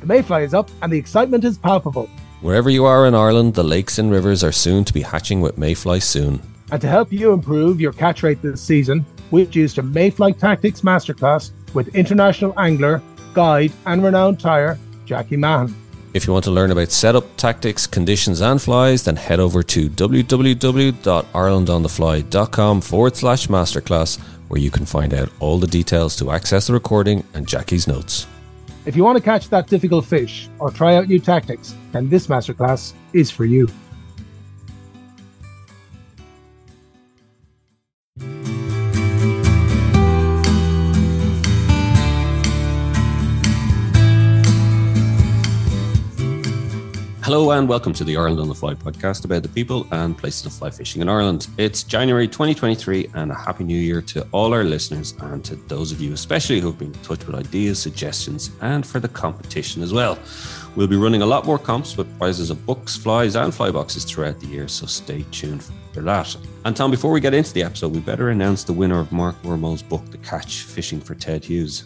The mayfly is up and the excitement is palpable. Wherever you are in Ireland, the lakes and rivers are soon to be hatching with mayfly soon. And to help you improve your catch rate this season, we've used a Mayfly Tactics Masterclass with international angler, guide, and renowned tyer, Jackie Mahan. If you want to learn about setup, tactics, conditions, and flies, then head over to www.irelandonthefly.com forward slash masterclass, where you can find out all the details to access the recording and Jackie's notes. If you want to catch that difficult fish or try out new tactics, then this masterclass is for you. Hello and welcome to the Ireland on the Fly podcast about the people and places of fly fishing in Ireland. It's January 2023 and a happy new year to all our listeners and to those of you especially who've been in touch with ideas, suggestions and for the competition as well. We'll be running a lot more comps with prizes of books, flies and fly boxes throughout the year, so stay tuned for that. And Tom, before we get into the episode, we better announce the winner of Mark Wormald's book, The Catch Fishing for Ted Hughes.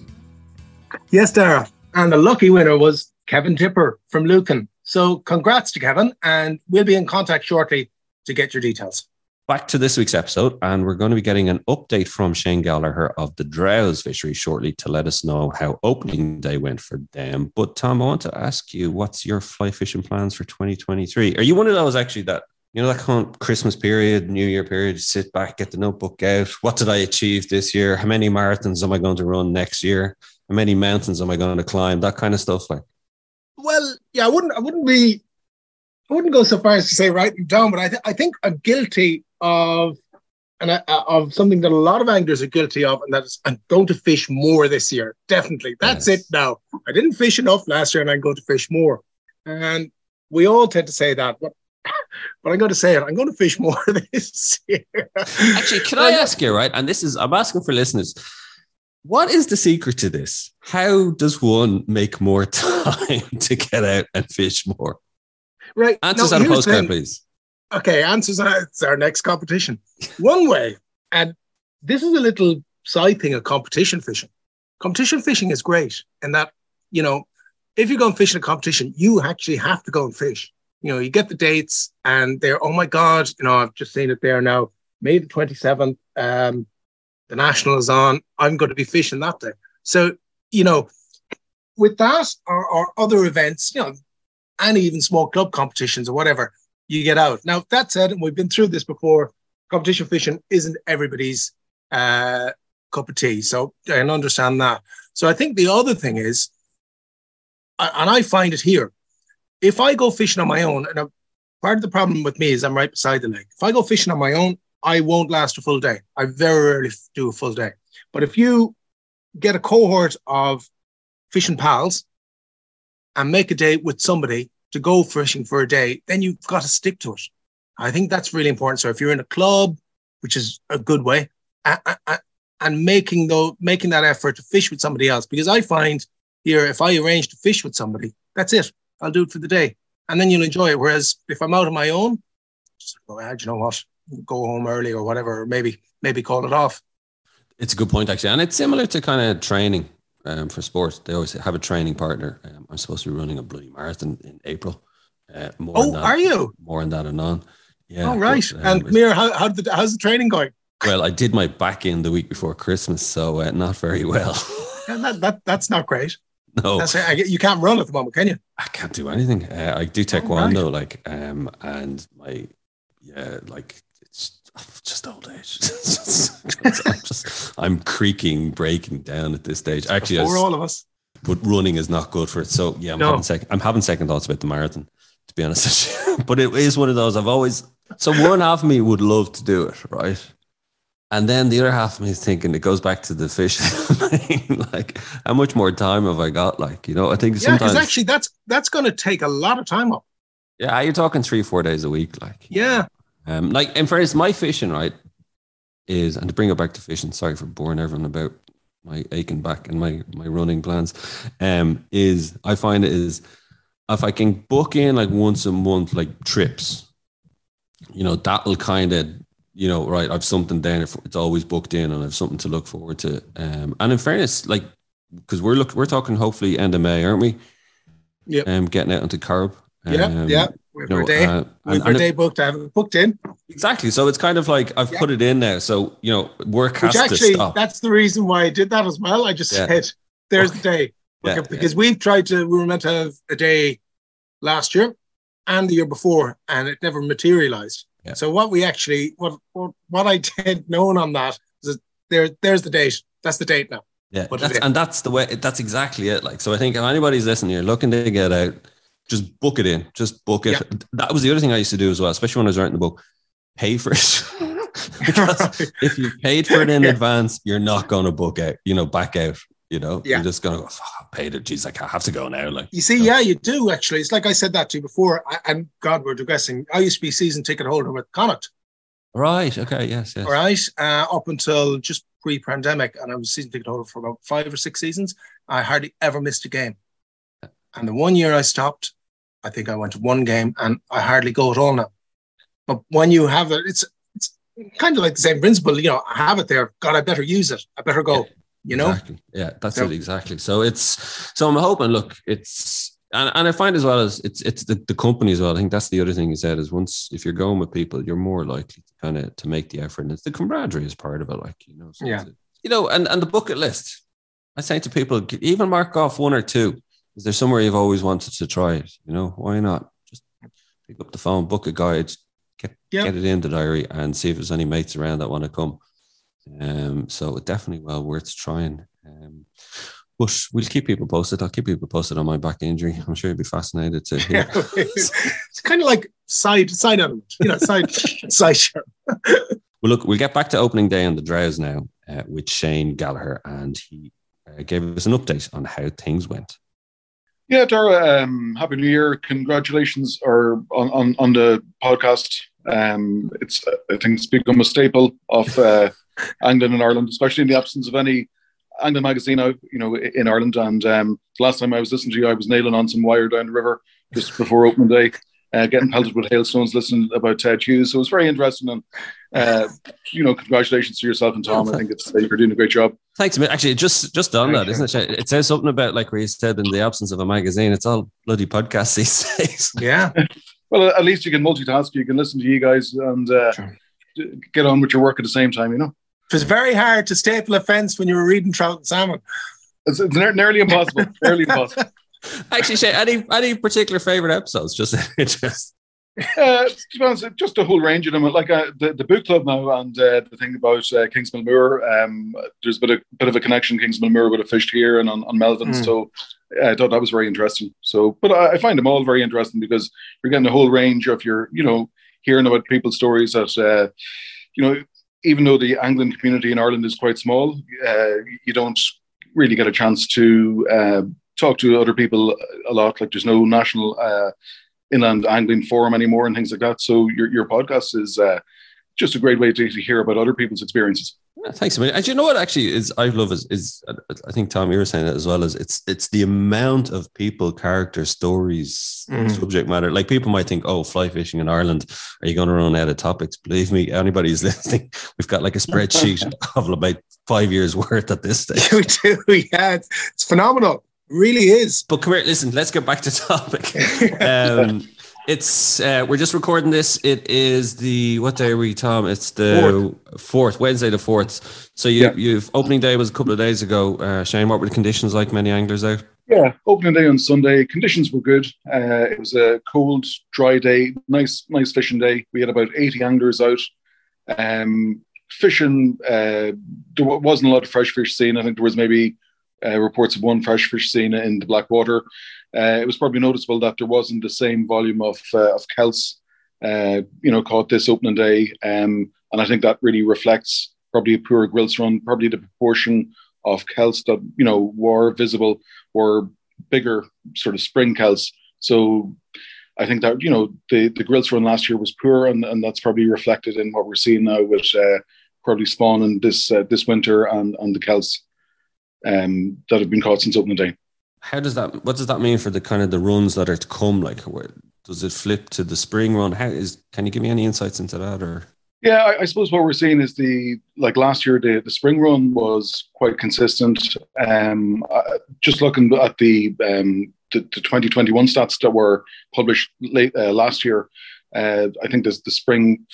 Yes, Dara. And the lucky winner was Kevin Tipper from Lucan. So congrats to Kevin, and we'll be in contact shortly to get your details. Back to this week's episode, and we're going to be getting an update from Shane Gallagher of the Drowes Fishery shortly to let us know how opening day went for them. But Tom, I want to ask you, what's your fly fishing plans for 2023? Are you one of those actually that you know that kind of Christmas period, New Year period, sit back, get the notebook out. What did I achieve this year? How many marathons am I going to run next year? How many mountains am I going to climb? That kind of stuff, like. Well, yeah, I wouldn't. I wouldn't be. I wouldn't go so far as to say write them down, but I, th- I think I'm guilty of, and I, uh, of something that a lot of anglers are guilty of, and that is I'm going to fish more this year. Definitely, that's Yes. it. Now I didn't fish enough last year, and I'm going to fish more. And we all tend to say that, but but I'm going to say it. I'm going to fish more this year. Actually, can I ask you, right? And this is, I'm asking for listeners. What is the secret to this? How does one make more time to get out and fish more? Right. Answers now, on a postcard, please. Okay, answers it's our next competition. One way, and this is a little side thing of competition fishing. Competition fishing is great in that, you know, if you go and fish in a competition, you actually have to go and fish. You know, you get the dates and they're, oh my God, you know, I've just seen it there now, May the 27th, um, the national is on. I'm going to be fishing that day. So, you know, with that or, or other events, you know, and even small club competitions or whatever, you get out. Now, that said, and we've been through this before, competition fishing isn't everybody's uh, cup of tea. So I can understand that. So I think the other thing is, and I find it here, if I go fishing on my own, and part of the problem with me is I'm right beside the lake. If I go fishing on my own, I won't last a full day. I very rarely do a full day. But if you get a cohort of fishing pals and make a date with somebody to go fishing for a day, then you've got to stick to it. I think that's really important. So if you're in a club, which is a good way, and making though making that effort to fish with somebody else, because I find here if I arrange to fish with somebody, that's it. I'll do it for the day, and then you'll enjoy it. Whereas if I'm out on my own, just go, ah, you know what? Go home early or whatever, or maybe maybe call it off. It's a good point, actually. And it's similar to kind of training um, for sports. They always have a training partner. Um, I'm supposed to be running a bloody marathon in April. Uh, more Oh, that, are you? More on that and on. Yeah. All right. but, um, and Mir, how, how did how's the training going? well, I did my back in the week before Christmas, so uh, not very well. That, that that's not great. no, That's I, you can't run at the moment, can you? I can't do anything. Uh, I do taekwondo, like, um, and my, yeah, like, just old age. I'm just, I'm creaking, breaking down at this stage. Actually, for all of us. but running is not good for it. So yeah, I'm No. having second. I'm having second thoughts about the marathon, to be honest. but it is one of those I've always. So one half of me would love to do it, right? And then the other half of me is thinking it goes back to the fish thing. like, how much more time have I got? Like, you know, I think Yeah, sometimes. actually that's that's going to take a lot of time up. yeah, you're talking three, four days a week. Like, Yeah. Um, like in fairness, my fishing right is, and to bring it back to fishing. Sorry for boring everyone about my aching back and my my running plans. Um, is I find it is if I can book in like once a month, like trips, you know, that'll kind of you know, right. I've something there. It's always booked in, and I've something to look forward to. Um, and in fairness, like because we're look, we're talking hopefully end of May, aren't we? Yep. um, getting out onto Corrib. Yeah, Um, yeah. We have you our know, day. uh, we have and- day booked. I have it booked in. Exactly. So it's kind of like I've Yeah. put it in now. So you know, work has Which actually, to stop. that's the reason why I did that as well. I just Yeah. said, "There's the day," Yeah, Okay, because we've tried to. We were meant to have a day last year and the year before, and it never materialized. Yeah. So what we actually, what what, what I did known on that is that there, there's the date. That's the date now. Yeah, that's, and that's the way. That's exactly it. Like, so I think if anybody's listening, you're looking to get out, just book it in. Just book it. That was the other thing I used to do as well, especially when I was writing the book. Pay for it. because if you've paid for it in Yeah. advance, you're not going to book out. You know, back out. You know, Yeah. you're just going to go. Fuck, I paid it. Jeez, like I have to go now. Like, You see, yeah, you do actually. It's like I said that to you before. I, and God, we're digressing. I used to be season ticket holder with Connacht. right? Okay. Yes. Yes. all right, uh, up until just pre-pandemic, and I was season ticket holder for about five or six seasons. I hardly ever missed a game, and the one year I stopped, I think I went to one game, and I hardly go at all now. But when you have it, it's it's kind of like the same principle. You know, I have it there. God, I better use it. I better go. You know, Exactly. Yeah, that's So- it exactly. So it's so I'm hoping. Look, it's and, and I find as well as it's it's the, the company as well. I think that's the other thing you said is once if you're going with people, you're more likely to kind of to make the effort. And it's the camaraderie is part of it, like you know. So Yeah. you know, and and the bucket list. I say to people, even mark off one or two. Is there somewhere you've always wanted to try it? You know, why not? Just pick up the phone, book a guide, get Yeah. get it in the diary, and see if there's any mates around that want to come. Um, so definitely well worth trying. Um, but we'll keep people posted. I'll keep people posted on my back injury. I'm sure you'd be fascinated to hear. it's kind of like side side element. You know, side side show. well, look, we'll get back to opening day on the Drowes now uh, with Shane Gallagher, and he uh, gave us an update on how things went. Yeah, Dara, um, happy New Year! Congratulations or on, on, on the podcast. Um, it's I think it's become a staple of uh, England and Ireland, especially in the absence of any angling magazine out, you know, in Ireland. And um, the last time I was listening to you, I was nailing on some wire down the river just before opening day, uh, getting pelted with hailstones, listening about Ted Hughes. So it was very interesting. And uh, you know, congratulations to yourself and Tom. I think it's you're doing a great job. Thanks, mate. Actually, just just on that, isn't it? It says something about like where you said in the absence of a magazine, it's all bloody podcasts these days. Yeah, Well, at least you can multitask. You can listen to you guys and uh, Sure. get on with your work at the same time. You know, it was very hard to staple a fence when you were reading Trout and Salmon. it's, it's nearly impossible. nearly impossible. Actually, Shane, any any particular favorite episodes? Just interest. Uh, to be honest, just a whole range of them. Like uh, the, the book club now, and uh, the thing about uh, Kingsmill Moore. Um, there's a bit of, bit of a connection Kingsmill Moore with a fish here and on, on Melvin. Mm. So uh, I thought that was very interesting. So, but I, I find them all very interesting because you're getting a whole range of your, you know, hearing about people's stories that, uh, you know, even though the angling community in Ireland is quite small, uh, you don't really get a chance to uh, talk to other people a lot. Like there's no national uh, inland angling forum anymore and things like that. So your your podcast is uh, just a great way to, to hear about other people's experiences. Yeah, thanks, man. And you know what actually is I love is is I think Tom you were saying that as well as it's it's the amount of people, character, stories, Mm. subject matter. Like people might think, oh, fly fishing in Ireland, are you going to run out of topics? Believe me, anybody who's listening, we've got like a spreadsheet of about five years worth at this stage. we do, yeah, it's, it's phenomenal. Really is. But come here, listen, let's get back to topic. Um, it's uh, we're just recording this. It is the what day are we, Tom? It's the fourth, Wednesday the fourth. So you Yeah. you've opening day was a couple of days ago. Uh, Shane, what were the conditions like? Many anglers out. Yeah, opening day on Sunday. Conditions were good. Uh, it was a cold, dry day. Nice, nice fishing day. We had about eighty anglers out. Um, fishing. Uh, there wasn't a lot of fresh fish seen. I think there was maybe uh, reports of one fresh fish seen in the Blackwater. Uh, it was probably noticeable that there wasn't the same volume of uh, of kelts, uh, you know, caught this opening day, um, and I think that really reflects probably a poor grilse run. Probably the proportion of kelts that you know were visible were bigger, sort of spring kelts. So I think that you know the the grilse run last year was poor, and, and that's probably reflected in what we're seeing now with uh, probably spawning this uh, this winter and and the kelts um, that have been caught since opening day. How does that? What does that mean for the kind of the runs that are to come? Like, where, does it flip to the spring run? How is? Can you give me any insights into that? Or Yeah, I, I suppose what we're seeing is the like last year the, the spring run was quite consistent. Um, uh, just looking at the um, the, the 2021 stats that were published late uh, last year, uh, I think the, the spring,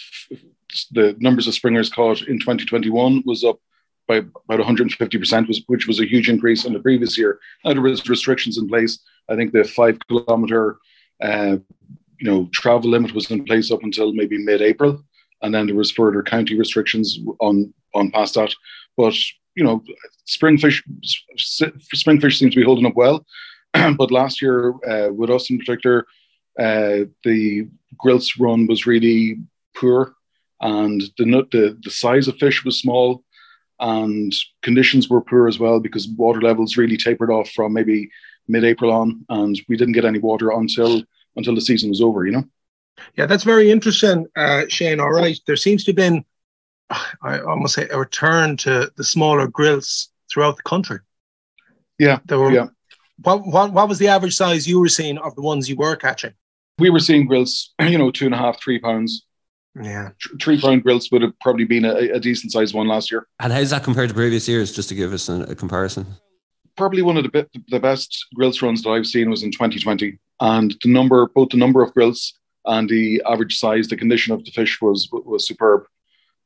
the numbers of springers caught in 2021 was up by about 150%, was, which was a huge increase in the previous year. Now there was restrictions in place. I think the five kilometer, uh, you know, travel limit was in place up until maybe mid-April, and then there was further county restrictions on on past that. But you know, spring fish, spring fish seems to be holding up well. but last year, uh, with us in particular, uh, the grilse run was really poor, and the, the the size of fish was small, and conditions were poor as well because water levels really tapered off from maybe mid-April on, and we didn't get any water until until the season was over. You know. Yeah, that's very interesting, uh, Shane. All right, there seems to have been, I almost say, a return to the smaller grilse throughout the country. Yeah, there were. Yeah. What, what what was the average size you were seeing of the ones you were catching? We were seeing grilse, you know, two and a half, three pounds. Yeah, three pound grilse would have probably been a, a decent sized one last year. And how's that compared to previous years? Just to give us a, a comparison. Probably one of the bit, the best grilse runs that I've seen was in 2020, and the number, both the number of grilse and the average size, the condition of the fish was was superb.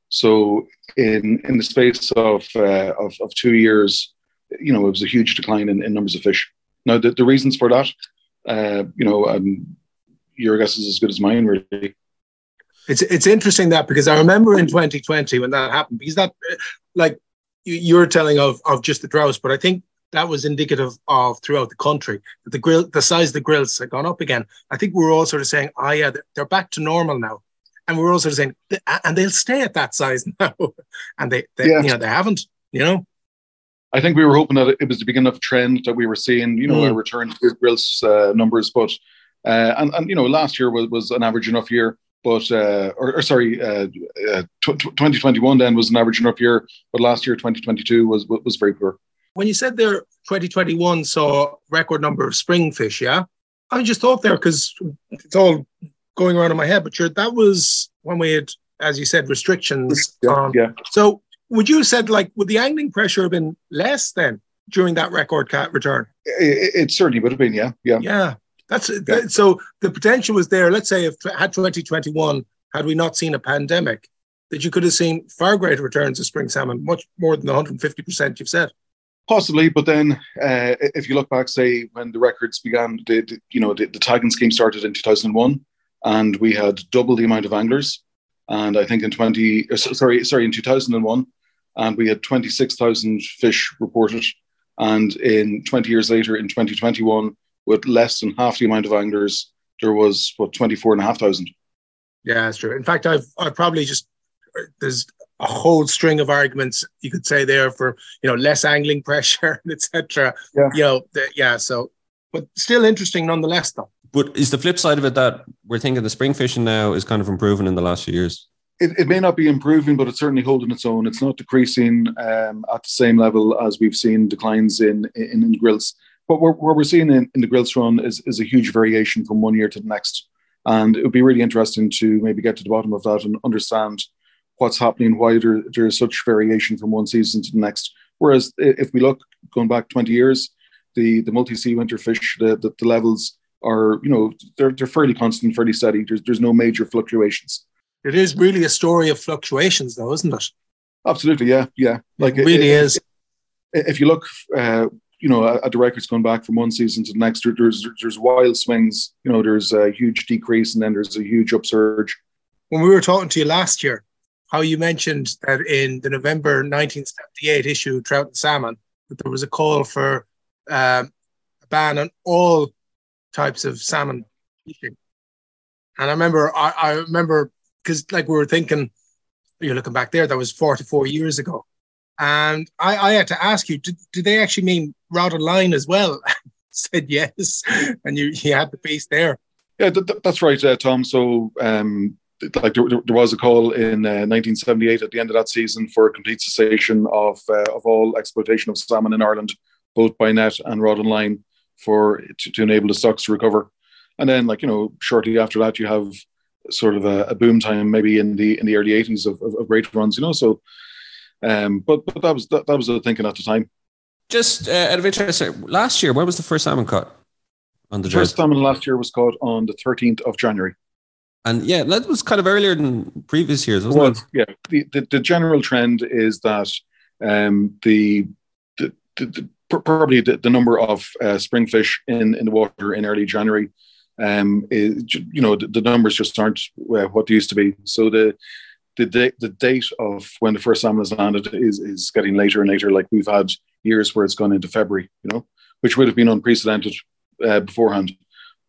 So in in the space of uh, of, of, two years, you know, it was a huge decline in, in numbers of fish. Now the, the reasons for that, uh, you know, um, your guess is as good as mine, really. It's it's interesting that because I remember in 2020 when that happened because that like you're telling of of just the droughts, but I think that was indicative of throughout the country that the grill the size of the grilse had gone up again. I think we are all sort of saying, oh yeah, they're back to normal now, and we are also saying, and they'll stay at that size now, and they, they yeah. you know they haven't, you know. I think we were hoping that it was the beginning of a trend that we were seeing, you know, mm. a return to grilse uh, numbers, but uh, and and you know last year was, was an average enough year but uh, or, or, sorry, uh, uh, 2021 then was an average enough year, but last year 2022 was was very poor. When you said there 2021 saw record number of spring fish, yeah, I just thought there because it's all going around in my head, but sure, that was when we had, as you said, restrictions. Yeah, on. yeah. So would you have said like would the angling pressure have been less then during that record cat return? It, it certainly would have been, yeah, yeah, yeah. That's yeah. so the potential was there. Let's say if had 2021 had we not seen a pandemic, that you could have seen far greater returns of spring salmon, much more than the 150 percent you've said. Possibly, but then uh, if you look back, say when the records began, the, the you know the, the, tagging scheme started in 2001, and we had double the amount of anglers. And I think in 20 uh, sorry sorry in 2001, and we had 26,000 fish reported. And in 20 years later, in 2021, with less than half the amount of anglers, there was what twenty four and a half thousand. Yeah, that's true. In fact, I've I probably just there's a whole string of arguments you could say there for you know less angling pressure, etc. Yeah. You know, the, yeah. So, but still interesting nonetheless, though. But is the flip side of it that we're thinking the spring fishing now is kind of improving in the last few years? It, it may not be improving, but it's certainly holding its own. It's not decreasing um, at the same level as we've seen declines in in, in grilse. But what, what we're seeing in, in the grilse run is, is a huge variation from one year to the next. And it would be really interesting to maybe get to the bottom of that and understand what's happening, why there, there's such variation from one season to the next. Whereas if we look going back 20 years, the, the multi-sea winter fish, the, the, the levels are, you know, they're, they're fairly constant, fairly steady. There's, there's no major fluctuations. It is really a story of fluctuations, though, isn't it? Absolutely, yeah, yeah. Like it really if, is. If you look, uh, you know, at the records going back from one season to the next, there's there's wild swings. You know, there's a huge decrease and then there's a huge upsurge. When we were talking to you last year, how you mentioned that in the November 1978 issue, Trout and Salmon, that there was a call for um, a ban on all types of salmon fishing. And I remember, I, I remember because like we were thinking, you're looking back there, that was 44 years ago. And I, I had to ask you, did, did they actually mean rod line as well? said yes, and you, you had the piece there. Yeah, th- th- that's right, uh, Tom. So, um, like there, there, was a call in uh, 1978 at the end of that season for a complete cessation of uh, of all exploitation of salmon in Ireland, both by net and rod and line, for to, to, enable the stocks to recover. And then, like you know, shortly after that, you have sort of a, a boom time, maybe in the in the early 80s of, of, of great runs. You know, so um, but but that was that, that was the thinking at the time. Just uh, out of interest, last year, when was the first salmon caught? on the, first salmon last year was caught on the 13th of January. And yeah, that was kind of earlier than previous years, wasn't Well, it? yeah. The, the, the general trend is that um, the, the, the, probably the, the number of uh, spring fish in, in the water in early January, um, is, you know, the, the numbers just aren't uh, what they used to be. So the the date the date of when the first salmon is landed is is getting later and later. Like we've had years where it's gone into February, you know, which would have been unprecedented uh, beforehand.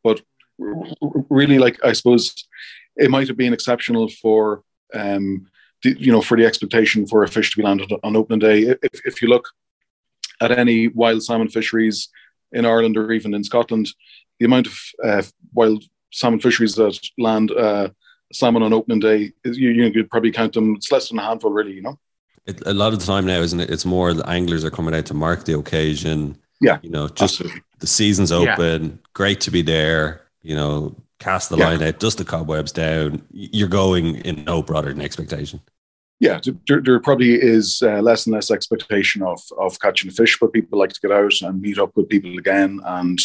But really, like I suppose it might have been exceptional for um, the, you know for the expectation for a fish to be landed on opening day. If if you look at any wild salmon fisheries in Ireland or even in Scotland, the amount of uh, wild salmon fisheries that land uh, salmon on opening day, you, you could probably count them. It's less than a handful, really. You know. It? A lot of the time now, isn't it? It's more the anglers are coming out to mark the occasion. Yeah, You know, just Absolutely. the season's Yeah. open. Great to be there. You know, cast the Yeah. line out, dust the cobwebs down. You're going in no broader than expectation. Yeah, there, there probably is uh, less and less expectation of of catching fish, but people like to get out and meet up with people again, and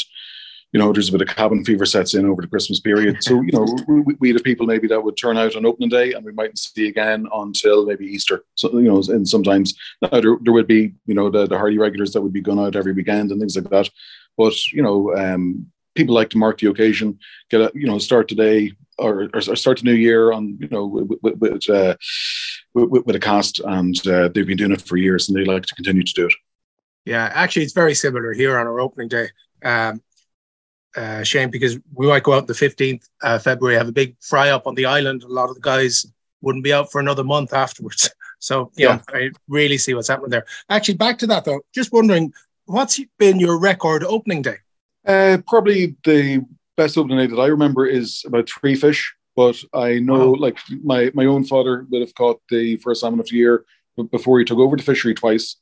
you know, there's a bit of cabin fever sets in over the Christmas period. So you know, we, we have people maybe that would turn out on opening day, and we mightn't see again until maybe Easter. So you know, and sometimes now there, there would be you know the, the hardy regulars that would be going out every weekend and things like that. But you know, um, people like to mark the occasion, get a you know start the day or, or start the new year on you know with, with, with, uh, with, with a cast, and uh, they've been doing it for years, and they like to continue to do it. Yeah, actually, it's very similar here on our opening day, um, uh, Shane, because we might go out the 15th uh, February, have a big fry up on the island. A lot of the guys wouldn't be out for another month afterwards. So, you Yeah. know, I really see what's happening there. Actually, back to that though, just wondering, what's been your record opening day? Uh, probably the best opening day that I remember is about three fish. But I know, Wow. like my my own father would have caught the first salmon of the year before he took over the fishery twice,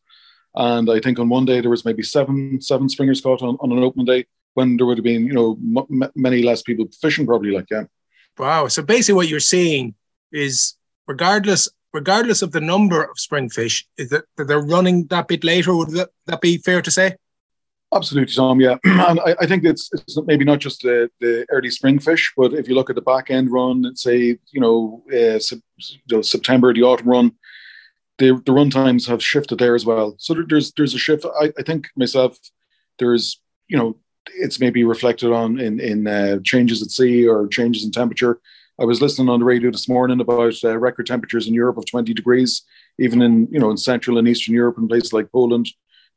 and I think on one day there was maybe seven seven springers caught on, on an opening day when there would have been you know m- m- many less people fishing probably like yeah Wow. So basically what you're seeing is regardless regardless of the number of spring fish, is that, that they're running that bit later. Would that, that be fair to say? Absolutely, Tom. Yeah, and I, I think it's, it's maybe not just the, the early spring fish, but if you look at the back end run, say you know, uh, you know, September, the autumn run, the the run times have shifted there as well. So there, there's there's a shift. I, I think myself, there's you know, it's maybe reflected on in in uh, changes at sea or changes in temperature. I was listening on the radio this morning about uh, record temperatures in Europe of 20 degrees, even in you know in Central and Eastern Europe and places like Poland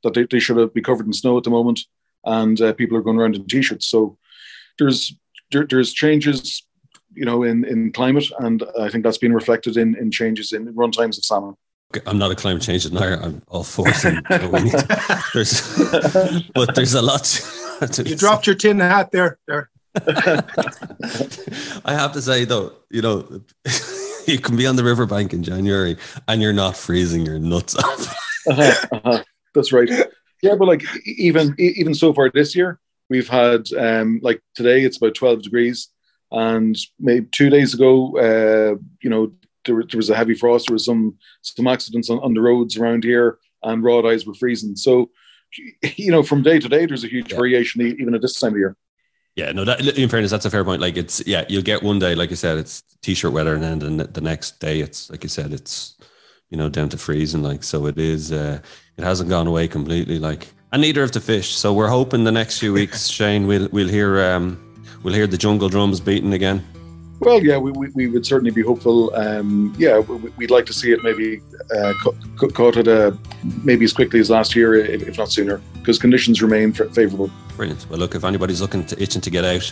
that they, they should have be covered in snow at the moment, and uh, people are going around in t-shirts. So there's there, there's changes, you know, in, in climate, and I think that's been reflected in, in changes in run times of salmon. I'm not a climate change denier. I'm all for it. but there's a lot. To, You dropped your tin hat there. There. I have to say though, you know, you can be on the riverbank in January and you're not freezing your nuts off. Uh-huh, uh-huh. That's right. Yeah, but like even even so far this year, we've had um, like today it's about 12 degrees, and maybe two days ago, uh, you know, there, was- there was a heavy frost. There was some some accidents on, on the roads around here, and raw eyes were freezing. So, you know, from day to day, there's a huge Yeah. variation even at this time of year. Yeah, no, that, in fairness, that's a fair point. Like it's, yeah, you'll get one day, like you said, it's t-shirt weather, and then the, the next day, it's like you said, it's you know down to freezing. Like so, it is. Uh, it hasn't gone away completely. Like, and neither of the fish. So we're hoping the next few weeks, Shane, we'll we'll hear um we'll hear the jungle drums beating again. Well, yeah, we, we, we would certainly be hopeful. Um, yeah, we, we'd like to see it maybe uh, ca- ca- caught at a, maybe as quickly as last year, if, if not sooner, because conditions remain f- favourable. Brilliant. Well, look, if anybody's looking to itching to get out,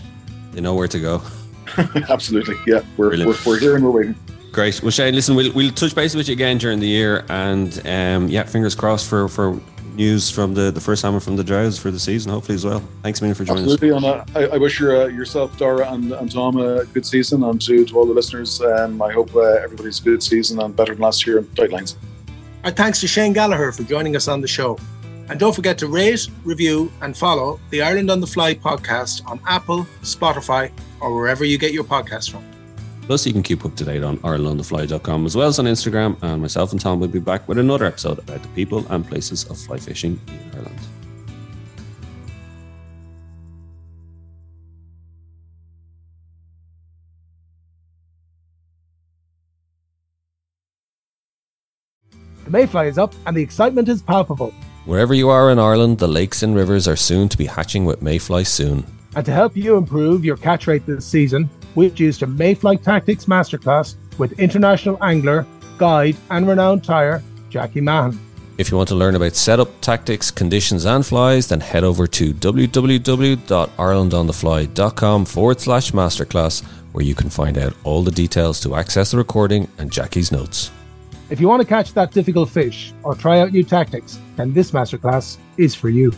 they know where to go. Absolutely, yeah, we're, we're, we're here and we're waiting. Great. Well, Shane, listen, we'll we'll touch base with you again during the year, and um, yeah, fingers crossed for for news from the the first hammer from the Drowes for the season, hopefully as well. Thanks, a million for joining us. Absolutely, and uh, I, I wish your, uh, yourself, Dara, and, and Tom a good season, and to, to all the listeners, um, I hope uh, everybody's a good season and better than last year in tight lines. Our thanks to Shane Gallagher for joining us on the show. And don't forget to rate, review, and follow the Ireland on the Fly podcast on Apple, Spotify, or wherever you get your podcast from. Plus, you can keep up to date on IrelandOnTheFly.com as well as on Instagram. And myself and Tom will be back with another episode about the people and places of fly fishing in Ireland. The mayfly is up and the excitement is palpable. Wherever you are in Ireland, the lakes and rivers are soon to be hatching with mayfly soon. And to help you improve your catch rate this season, we've introduced a Mayfly Tactics Masterclass with international angler, guide, and renowned tyer, Jackie Mahan. If you want to learn about setup, tactics, conditions, and flies, then head over to www.irelandonthefly.com forward slash masterclass, where you can find out all the details to access the recording and Jackie's notes. If you want to catch that difficult fish or try out new tactics, then this masterclass is for you.